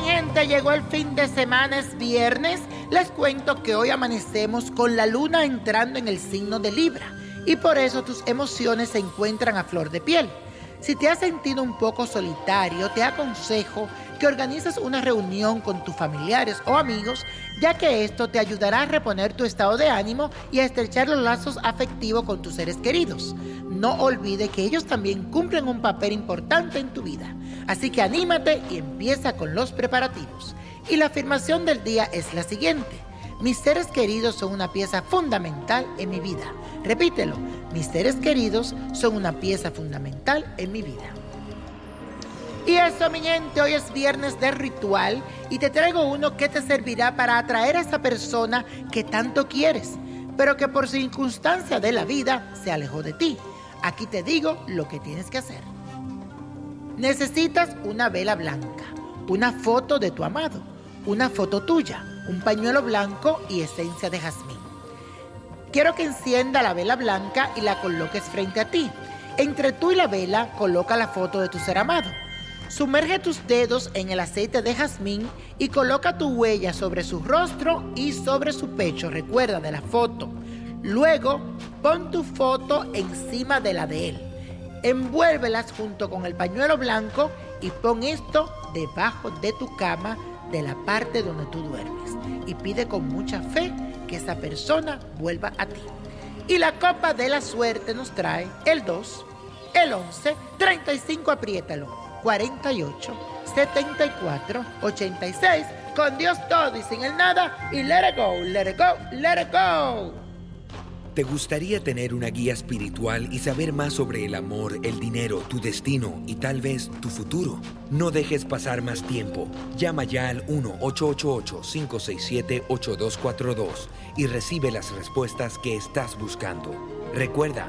gente, llegó el fin de semana, es viernes. Les cuento que hoy amanecemos con la luna entrando en el signo de Libra y por eso tus emociones se encuentran a flor de piel. Si te has sentido un poco solitario, te aconsejo que organices una reunión con tus familiares o amigos, ya que esto te ayudará a reponer tu estado de ánimo y a estrechar los lazos afectivos con tus seres queridos. No olvide que ellos también cumplen un papel importante en tu vida. Así que anímate y empieza con los preparativos. Y la afirmación del día es la siguiente. Mis seres queridos son una pieza fundamental en mi vida. Repítelo, mis seres queridos son una pieza fundamental en mi vida. Y eso, mi gente, hoy es viernes de ritual y te traigo uno que te servirá para atraer a esa persona que tanto quieres, pero que por circunstancia de la vida se alejó de ti. Aquí te digo lo que tienes que hacer. Necesitas una vela blanca, una foto de tu amado, una foto tuya, un pañuelo blanco y esencia de jazmín. Quiero que encienda la vela blanca y la coloques frente a ti. Entre tú y la vela coloca la foto de tu ser amado. Sumerge tus dedos en el aceite de jazmín y coloca tu huella sobre su rostro y sobre su pecho. Recuerda de la foto. Luego, pon tu foto encima de la de él. Envuélvelas junto con el pañuelo blanco y pon esto debajo de tu cama de la parte donde tú duermes y pide con mucha fe que esa persona vuelva a ti. Y la copa de la suerte nos trae el 2, el 11, 35, apriétalo, 48, 74, 86, con Dios todo y sin el nada, y let it go, let it go, let it go. ¿Te gustaría tener una guía espiritual y saber más sobre el amor, el dinero, tu destino y tal vez tu futuro? No dejes pasar más tiempo. Llama ya al 1-888-567-8242 y recibe las respuestas que estás buscando. Recuerda,